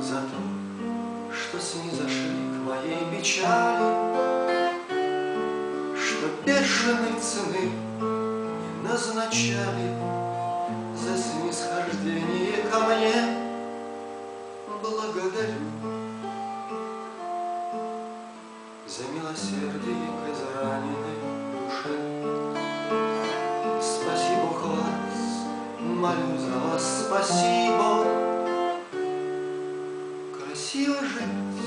За то, что снизошли к моей печали, бешеной цены не назначали За снисхождение ко мне. Благодарю за милосердие к израненной душе. Спасибо вас, молю за вас, спасибо. Красиво жить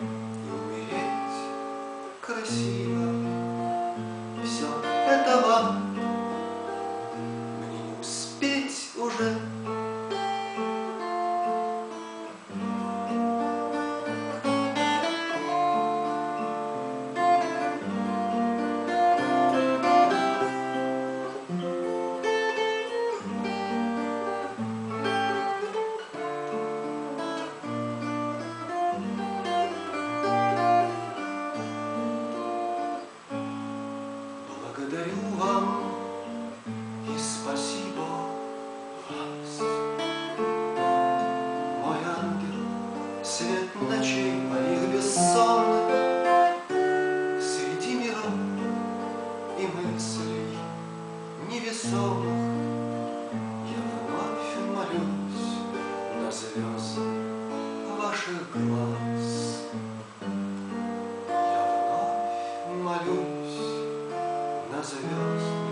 и умереть красиво. Уже. Благодарю вам и спасибо вас. Мой ангел, свет ночей моих бессонных, Среди миров и мыслей невесомых Я вновь молюсь на звезды ваших глаз. Я вновь молюсь на звезды